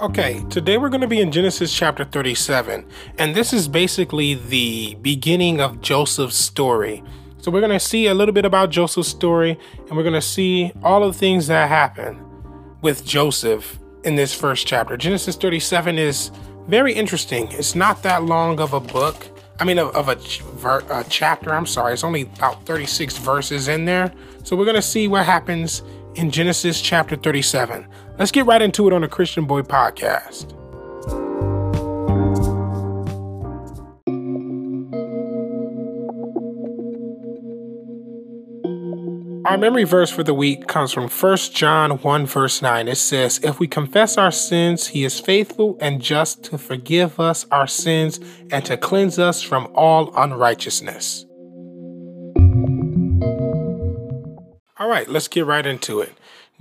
Okay, today we're going to be in Genesis chapter 37, and this is basically the beginning of Joseph's story. So we're going to see a little bit about Joseph's story, and we're going to see all of the things that happen with Joseph in this first chapter. Genesis 37 is very interesting. It's not that long of a book. I mean, of, of a, ver, a chapter. I'm sorry. It's only about 36 verses in there. So we're going to see what happens in Genesis chapter 37. Let's get right into it on the Christian Boy podcast. Our memory verse for the week comes from 1 John 1, verse 9. It says, If we confess our sins, he is faithful and just to forgive us our sins and to cleanse us from all unrighteousness. All right, let's get right into it.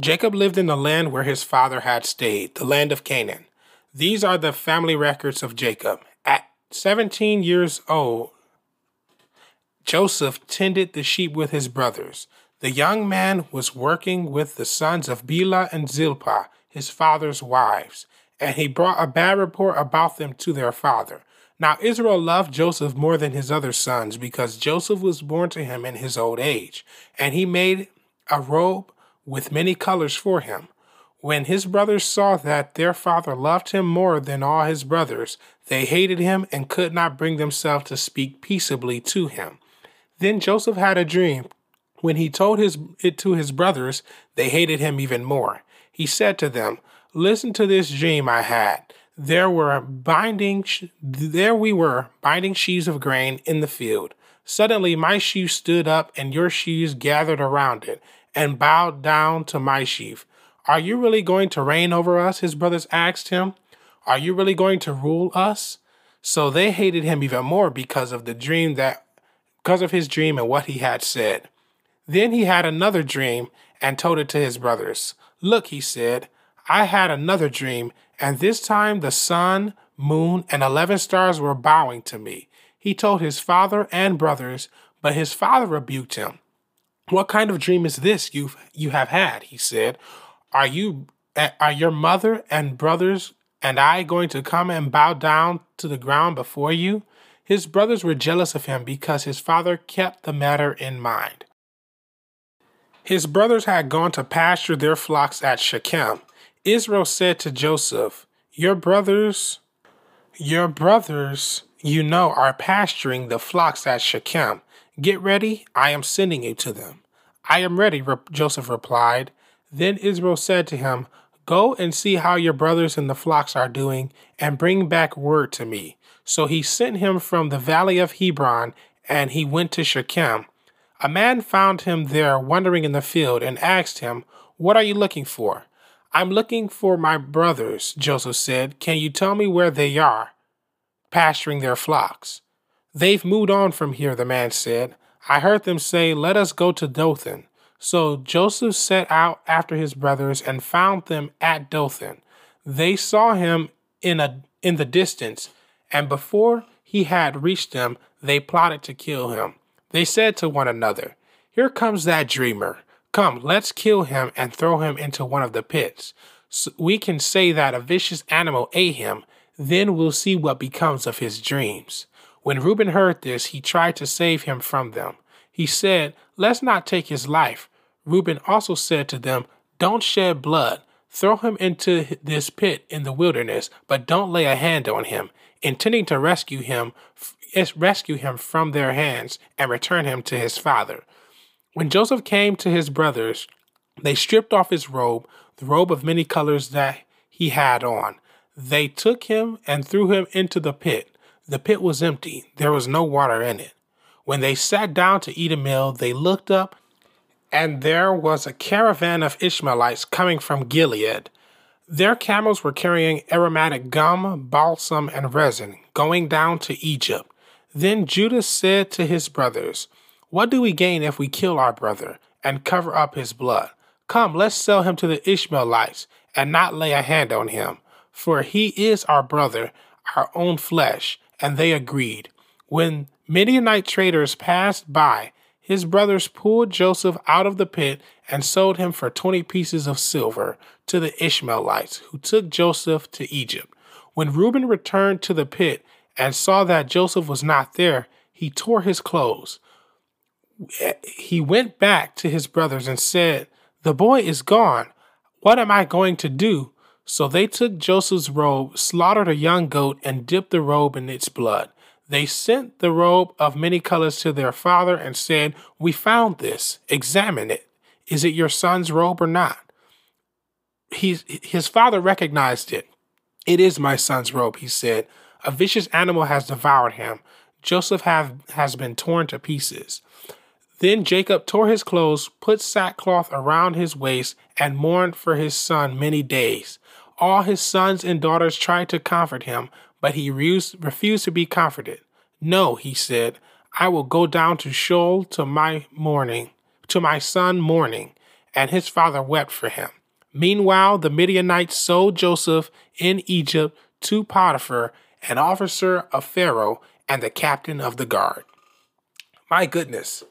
Jacob lived in the land where his father had stayed, the land of Canaan. These are the family records of Jacob. At 17 years old, Joseph tended the sheep with his brothers. The young man was working with the sons of Bilhah and Zilpah, his father's wives, and he brought a bad report about them to their father. Now Israel loved Joseph more than his other sons because Joseph was born to him in his old age, and he made a robe with many colors for him. When his brothers saw that their father loved him more than all his brothers, they hated him and could not bring themselves to speak peaceably to him. Then Joseph had a dream. When he told his, it to his brothers, they hated him even more. He said to them, Listen to this dream I had. There were binding, there we were, binding sheaves of grain in the field. Suddenly my sheaf stood up, and your sheaves gathered around it and bowed down to my sheaf. Are you really going to reign over us? His brothers asked him. Are you really going to rule us? So they hated him even more because of the dream that because of his dream and what he had said. Then he had another dream and told it to his brothers. Look, he said, I had another dream, and this time the sun, moon, and eleven stars were bowing to me. He told his father and brothers, but his father rebuked him. What kind of dream is this you you have had? He said. Are you are your mother and brothers and I going to come and bow down to the ground before you? His brothers were jealous of him because his father kept the matter in mind. His brothers had gone to pasture their flocks at Shechem. Israel said to Joseph, Your brothers, your brothers, you know, are pasturing the flocks at Shechem. Get ready, I am sending you to them. I am ready, Joseph replied. Then Israel said to him, Go and see how your brothers in the flocks are doing, and bring back word to me. So he sent him from the valley of Hebron, and he went to Shechem. A man found him there wandering in the field, and asked him, What are you looking for? I'm looking for my brothers, Joseph said. Can you tell me where they are, pasturing their flocks? They've moved on from here, the man said. I heard them say, Let us go to Dothan. So Joseph set out after his brothers and found them at Dothan. They saw him in a in the distance, and before he had reached them, they plotted to kill him. They said to one another, Here comes that dreamer. Come, let's kill him and throw him into one of the pits. So we can say that a vicious animal ate him, then we'll see what becomes of his dreams. When Reuben heard this, he tried to save him from them. He said, Let's not take his life. Reuben also said to them, Don't shed blood. Throw him into this pit in the wilderness, but don't lay a hand on him, intending to rescue him, rescue him from their hands and return him to his father. When Joseph came to his brothers, they stripped off his robe, the robe of many colors that he had on. They took him and threw him into the pit. The pit was empty, there was no water in it. When they sat down to eat a meal, they looked up, and there was a caravan of Ishmaelites coming from Gilead. Their camels were carrying aromatic gum, balsam, and resin, going down to Egypt. Then Judah said to his brothers, What do we gain if we kill our brother and cover up his blood? Come, let's sell him to the Ishmaelites and not lay a hand on him, for he is our brother, our own flesh and they agreed. When Midianite traders passed by, his brothers pulled Joseph out of the pit and sold him for 20 pieces of silver to the Ishmaelites, who took Joseph to Egypt. When Reuben returned to the pit and saw that Joseph was not there, he tore his clothes. He went back to his brothers and said, The boy is gone. What am I going to do? So they took Joseph's robe, slaughtered a young goat, and dipped the robe in its blood. They sent the robe of many colors to their father and said, We found this. Examine it. Is it your son's robe or not? He's, his father recognized it. It is my son's robe, he said. A vicious animal has devoured him. Joseph have, has been torn to pieces. Then Jacob tore his clothes, put sackcloth around his waist, and mourned for his son many days. All his sons and daughters tried to comfort him, but he refused to be comforted. No, he said, I will go down to Sheol to my mourning, to my son mourning. And his father wept for him. Meanwhile, the Midianites sold Joseph in Egypt to Potiphar, an officer of Pharaoh and the captain of the guard. My goodness,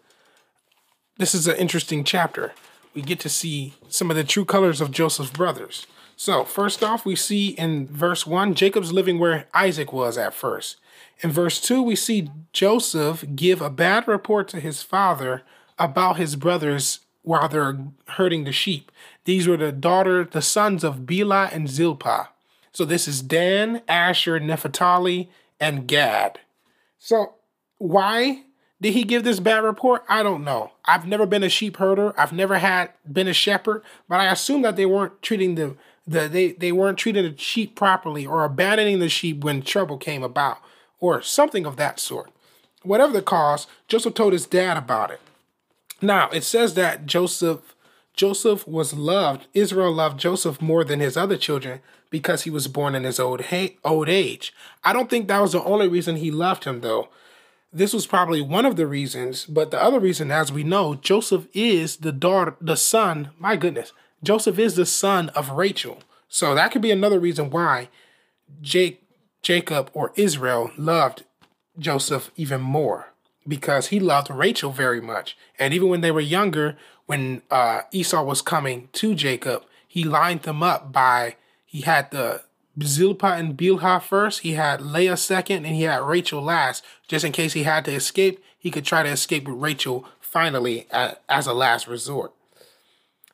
this is an interesting chapter. We get to see some of the true colors of Joseph's brothers. So, first off, we see in verse 1, Jacob's living where Isaac was at first. In verse 2, we see Joseph give a bad report to his father about his brothers while they're herding the sheep. These were the daughter, the sons of Bilhah and Zilpah. So this is Dan, Asher, Naphtali, and Gad. So why did he give this bad report? I don't know. I've never been a sheep herder. I've never had been a shepherd, but I assume that they weren't treating the the, they, they weren't treating the sheep properly or abandoning the sheep when trouble came about or something of that sort. Whatever the cause, Joseph told his dad about it. Now, it says that Joseph Joseph was loved, Israel loved Joseph more than his other children because he was born in his old old age. I don't think that was the only reason he loved him though. This was probably one of the reasons, but the other reason as we know, Joseph is the daughter the son, my goodness, Joseph is the son of Rachel. So that could be another reason why Jake, Jacob or Israel loved Joseph even more because he loved Rachel very much. And even when they were younger, when uh, Esau was coming to Jacob, he lined them up by he had the Zilpah and Bilhah first, he had Leah second, and he had Rachel last, just in case he had to escape. He could try to escape with Rachel finally as a last resort.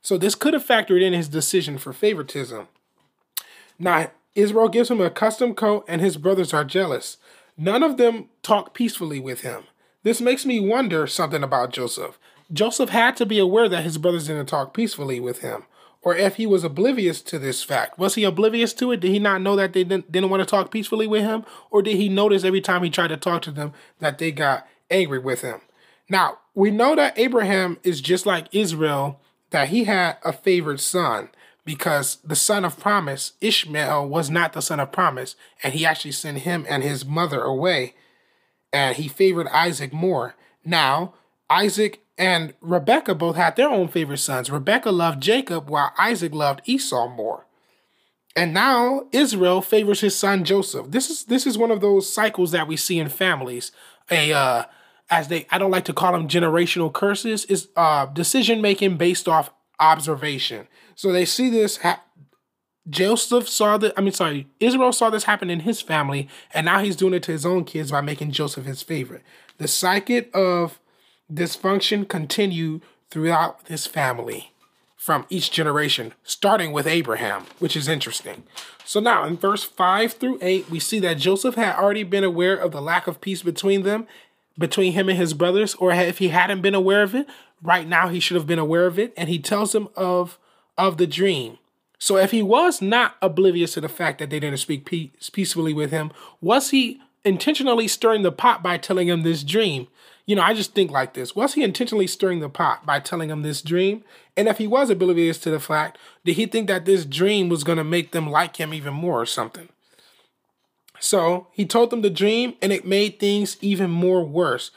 So this could have factored in his decision for favoritism. Now, Israel gives him a custom coat, and his brothers are jealous. None of them talk peacefully with him. This makes me wonder something about Joseph. Joseph had to be aware that his brothers didn't talk peacefully with him, or if he was oblivious to this fact. Was he oblivious to it? Did he not know that they didn't, didn't want to talk peacefully with him? Or did he notice every time he tried to talk to them that they got angry with him? Now, we know that Abraham is just like Israel that he had a favored son because the son of promise, Ishmael, was not the son of promise, and he actually sent him and his mother away, and he favored Isaac more. Now, Isaac and Rebecca both had their own favorite sons. Rebecca loved Jacob while Isaac loved Esau more. And now Israel favors his son Joseph. This is this is one of those cycles that we see in families. A uh, as they I don't like to call them generational curses, is uh, decision making based off observation. So they see this. Ha- Joseph saw that. I mean, sorry, Israel saw this happen in his family, and now he's doing it to his own kids by making Joseph his favorite. The cycle of dysfunction continued throughout this family from each generation, starting with Abraham, which is interesting. So now in verse 5 through 8, we see that Joseph had already been aware of the lack of peace between them between him and his brothers, or if he hadn't been aware of it, right now he should have been aware of it. And he tells him of of the dream. So if he was not oblivious to the fact that they didn't speak peace, peacefully with him, was he intentionally stirring the pot by telling him this dream? You know, I just think like this. Was he intentionally stirring the pot by telling him this dream? And if he was oblivious to the fact, did he think that this dream was going to make them like him even more or something? So he told them the dream, and it made things even more worse.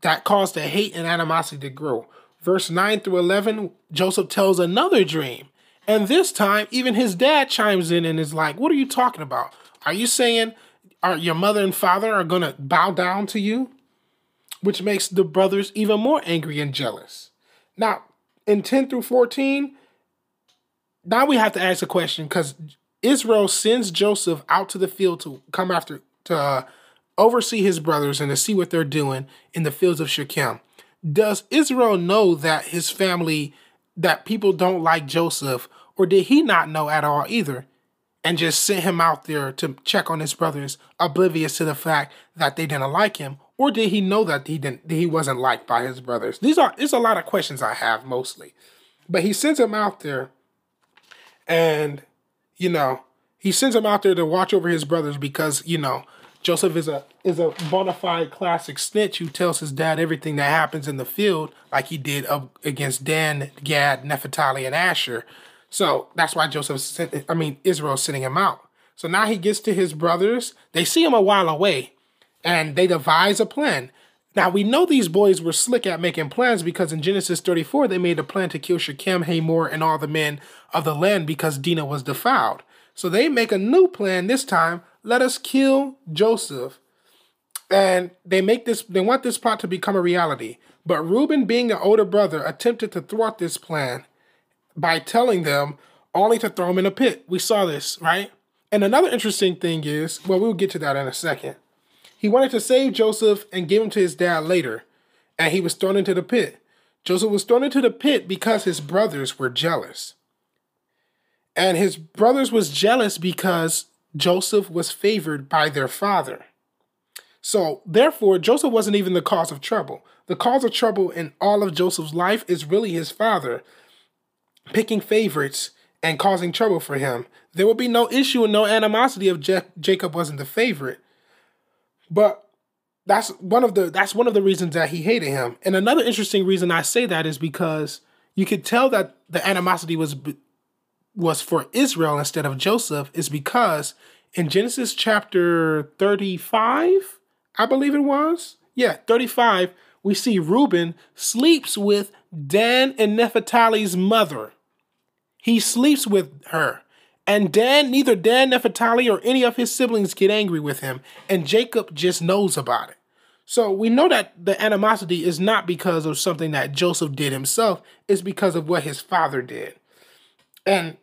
That caused the hate and animosity to grow. Verse 9 through 11, Joseph tells another dream. And this time, even his dad chimes in and is like, What are you talking about? Are you saying are your mother and father are going to bow down to you? which makes the brothers even more angry and jealous. Now, in 10 through 14, now we have to ask a question because Israel sends Joseph out to the field to come after, to uh, oversee his brothers and to see what they're doing in the fields of Shechem. Does Israel know that his family, that people don't like Joseph, or did he not know at all either? And just sent him out there to check on his brothers, oblivious to the fact that they didn't like him, or did he know that he didn't that he wasn't liked by his brothers? These are it's a lot of questions I have mostly. But he sends him out there and you know, he sends him out there to watch over his brothers because, you know, Joseph is a is a bona fide classic snitch who tells his dad everything that happens in the field, like he did up against Dan, Gad, Naphtali, and Asher. So that's why Joseph sent, I mean, Israel's sending him out. So now he gets to his brothers. They see him a while away, and they devise a plan. Now we know these boys were slick at making plans because in Genesis 34 they made a plan to kill Shechem, Hamor, and all the men of the land because Dinah was defiled. So they make a new plan this time. Let us kill Joseph. And they make this they want this plot to become a reality. But Reuben, being an older brother, attempted to thwart this plan by telling them only to throw him in a pit. We saw this, right? And another interesting thing is, well, we'll get to that in a second. He wanted to save Joseph and give him to his dad later, and he was thrown into the pit. Joseph was thrown into the pit because his brothers were jealous. And his brothers was jealous because Joseph was favored by their father. So, therefore, Joseph wasn't even the cause of trouble. The cause of trouble in all of Joseph's life is really his father picking favorites and causing trouble for him. There would be no issue and no animosity if Je- Jacob wasn't the favorite. But that's one of the that's one of the reasons that he hated him. And another interesting reason I say that is because you could tell that the animosity was was for Israel instead of Joseph is because in Genesis chapter 35, I believe it was. Yeah, 35, we see Reuben sleeps with Dan and Naphtali's mother. He sleeps with her. And Dan, neither Dan, Naphtali, or any of his siblings get angry with him, and Jacob just knows about it. So we know that the animosity is not because of something that Joseph did himself, it's because of what his father did. And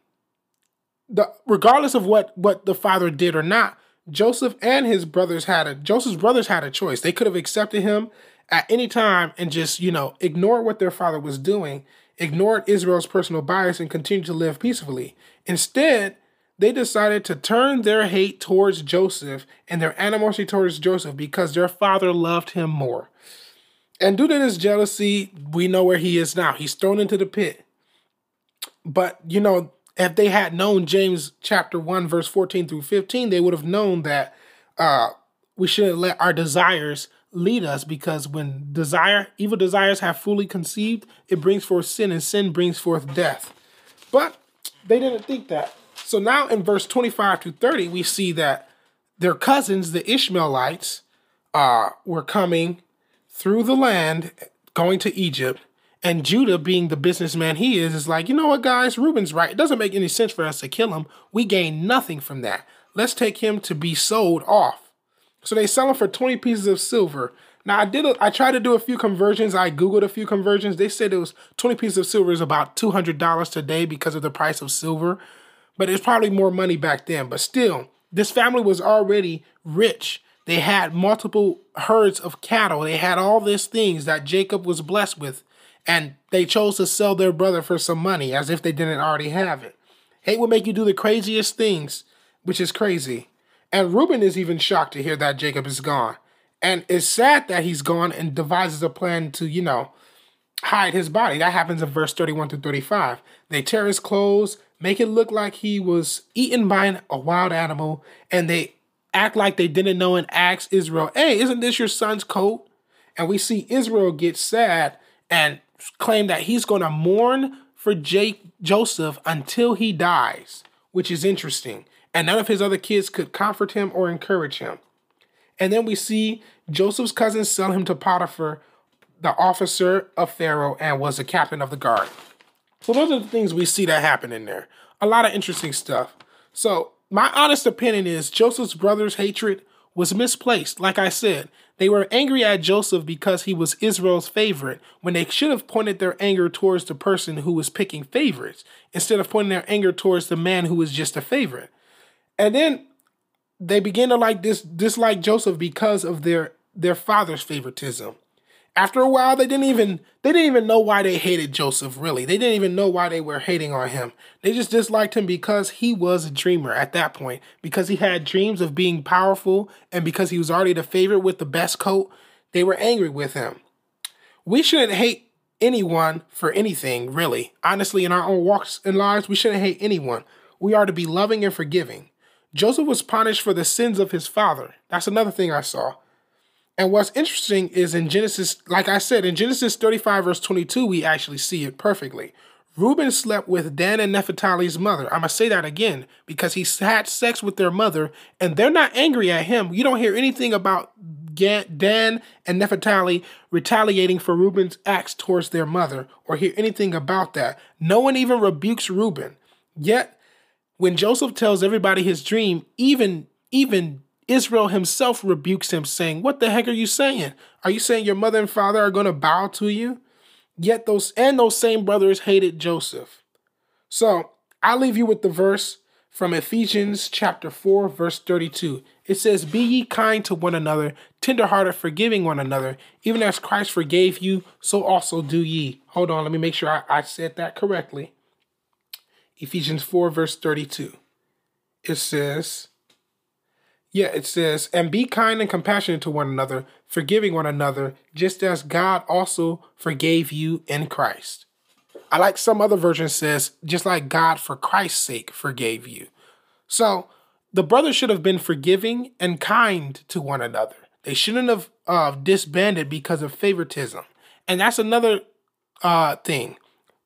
the regardless of what what the father did or not, Joseph and his brothers had a Joseph's brothers had a choice. They could have accepted him at any time and just, you know, ignore what their father was doing ignored Israel's personal bias and continued to live peacefully. Instead, they decided to turn their hate towards Joseph and their animosity towards Joseph because their father loved him more. And due to this jealousy, we know where he is now. He's thrown into the pit. But, you know, if they had known James chapter 1, verse 14 through 15, they would have known that uh, we shouldn't let our desires lead us because when desire, evil desires have fully conceived, it brings forth sin, and sin brings forth death. But they didn't think that. So now in verse 25 to 30, we see that their cousins, the Ishmaelites, uh, were coming through the land, going to Egypt. And Judah, being the businessman he is, is like, you know what, guys, Reuben's right. It doesn't make any sense for us to kill him. We gain nothing from that. Let's take him to be sold off. So they sell them for 20 pieces of silver. Now I did a, I tried to do a few conversions. I googled a few conversions. They said it was 20 pieces of silver is about $200 today because of the price of silver. But it's probably more money back then. But still, this family was already rich. They had multiple herds of cattle. They had all these things that Jacob was blessed with. And they chose to sell their brother for some money as if they didn't already have it. Hate will make you do the craziest things, which is crazy. And Reuben is even shocked to hear that Jacob is gone. And it's sad that he's gone and devises a plan to, you know, hide his body. That happens in verse 31 to 35. They tear his clothes, make it look like he was eaten by a wild animal, and they act like they didn't know and ask Israel, Hey, isn't this your son's coat? And we see Israel get sad and claim that he's going to mourn for Jake, Joseph until he dies, which is interesting and none of his other kids could comfort him or encourage him. And then we see Joseph's cousins sell him to Potiphar, the officer of Pharaoh, and was the captain of the guard. So those are the things we see that happen in there. A lot of interesting stuff. So my honest opinion is Joseph's brother's hatred was misplaced. Like I said, they were angry at Joseph because he was Israel's favorite when they should have pointed their anger towards the person who was picking favorites instead of pointing their anger towards the man who was just a favorite. And then they began to like this dislike Joseph because of their their father's favoritism. After a while, they didn't even they didn't even know why they hated Joseph. Really, they didn't even know why they were hating on him. They just disliked him because he was a dreamer at that point. Because he had dreams of being powerful, and because he was already the favorite with the best coat, they were angry with him. We shouldn't hate anyone for anything, really. Honestly, in our own walks and lives, we shouldn't hate anyone. We are to be loving and forgiving. Joseph was punished for the sins of his father. That's another thing I saw. And what's interesting is in Genesis, like I said, in Genesis 35, verse 22, we actually see it perfectly. Reuben slept with Dan and Naphtali's mother. I'm going to say that again because he had sex with their mother and they're not angry at him. You don't hear anything about Dan and Naphtali retaliating for Reuben's acts towards their mother or hear anything about that. No one even rebukes Reuben. Yet, when Joseph tells everybody his dream, even even Israel himself rebukes him, saying, What the heck are you saying? Are you saying your mother and father are going to bow to you? Yet those and those same brothers hated Joseph. So I'll leave you with the verse from Ephesians chapter 4, verse 32. It says, Be ye kind to one another, tenderhearted, forgiving one another, even as Christ forgave you, so also do ye. Hold on, let me make sure I, I said that correctly. Ephesians 4, verse 32. It says, yeah, it says, and be kind and compassionate to one another, forgiving one another, just as God also forgave you in Christ. I like some other version says, just like God for Christ's sake forgave you. So the brothers should have been forgiving and kind to one another. They shouldn't have uh, disbanded because of favoritism. And that's another uh, thing.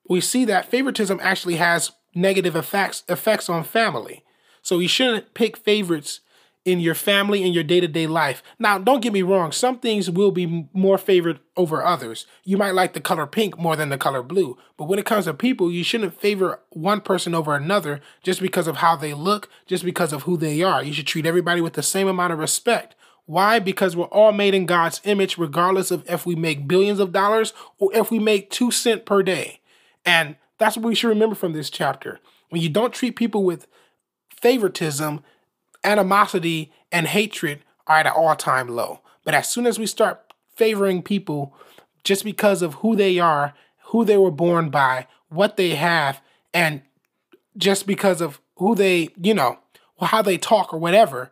We see that favoritism actually has negative effects effects on family. So you shouldn't pick favorites in your family and your day-to-day life. Now, don't get me wrong, some things will be more favored over others. You might like the color pink more than the color blue, but when it comes to people, you shouldn't favor one person over another just because of how they look, just because of who they are. You should treat everybody with the same amount of respect. Why? Because we're all made in God's image, regardless of if we make billions of dollars or if we make two cent per day. And that's what we should remember from this chapter. When you don't treat people with favoritism, animosity and hatred are at an all time low. But as soon as we start favoring people just because of who they are, who they were born by, what they have, and just because of who they, you know, how they talk or whatever,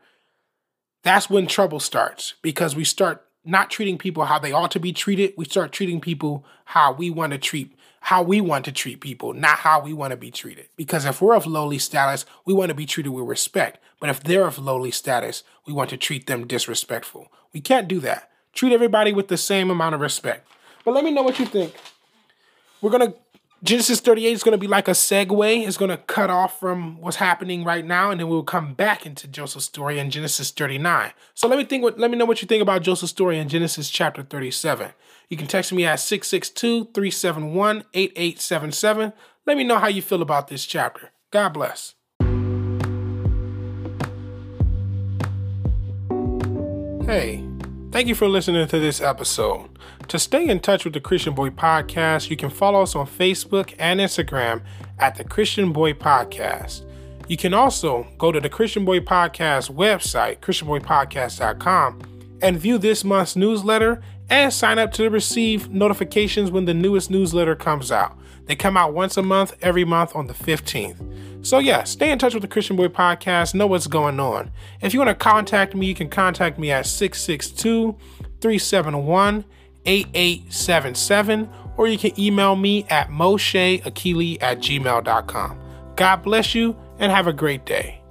that's when trouble starts because we start not treating people how they ought to be treated. We start treating people how we want to treat how we want to treat people, not how we want to be treated. Because if we're of lowly status, we want to be treated with respect. But if they're of lowly status, we want to treat them disrespectful. We can't do that. Treat everybody with the same amount of respect. But let me know what you think. We're going to Genesis 38 is going to be like a segue. It's going to cut off from what's happening right now, and then we'll come back into Joseph's story in Genesis 39. So let me think. What let me know what you think about Joseph's story in Genesis chapter 37. You can text me at 662-371-8877. Let me know how you feel about this chapter. God bless. Hey, thank you for listening to this episode. To stay in touch with the Christian Boy Podcast, you can follow us on Facebook and Instagram at the Christian Boy Podcast. You can also go to the Christian Boy Podcast website, christianboypodcast.com, and view this month's newsletter and sign up to receive notifications when the newest newsletter comes out. They come out once a month, every month on the 15th. So, yeah, stay in touch with the Christian Boy Podcast, know what's going on. If you want to contact me, you can contact me at 662 371 8877, or you can email me at mosheakili at gmail.com. God bless you and have a great day.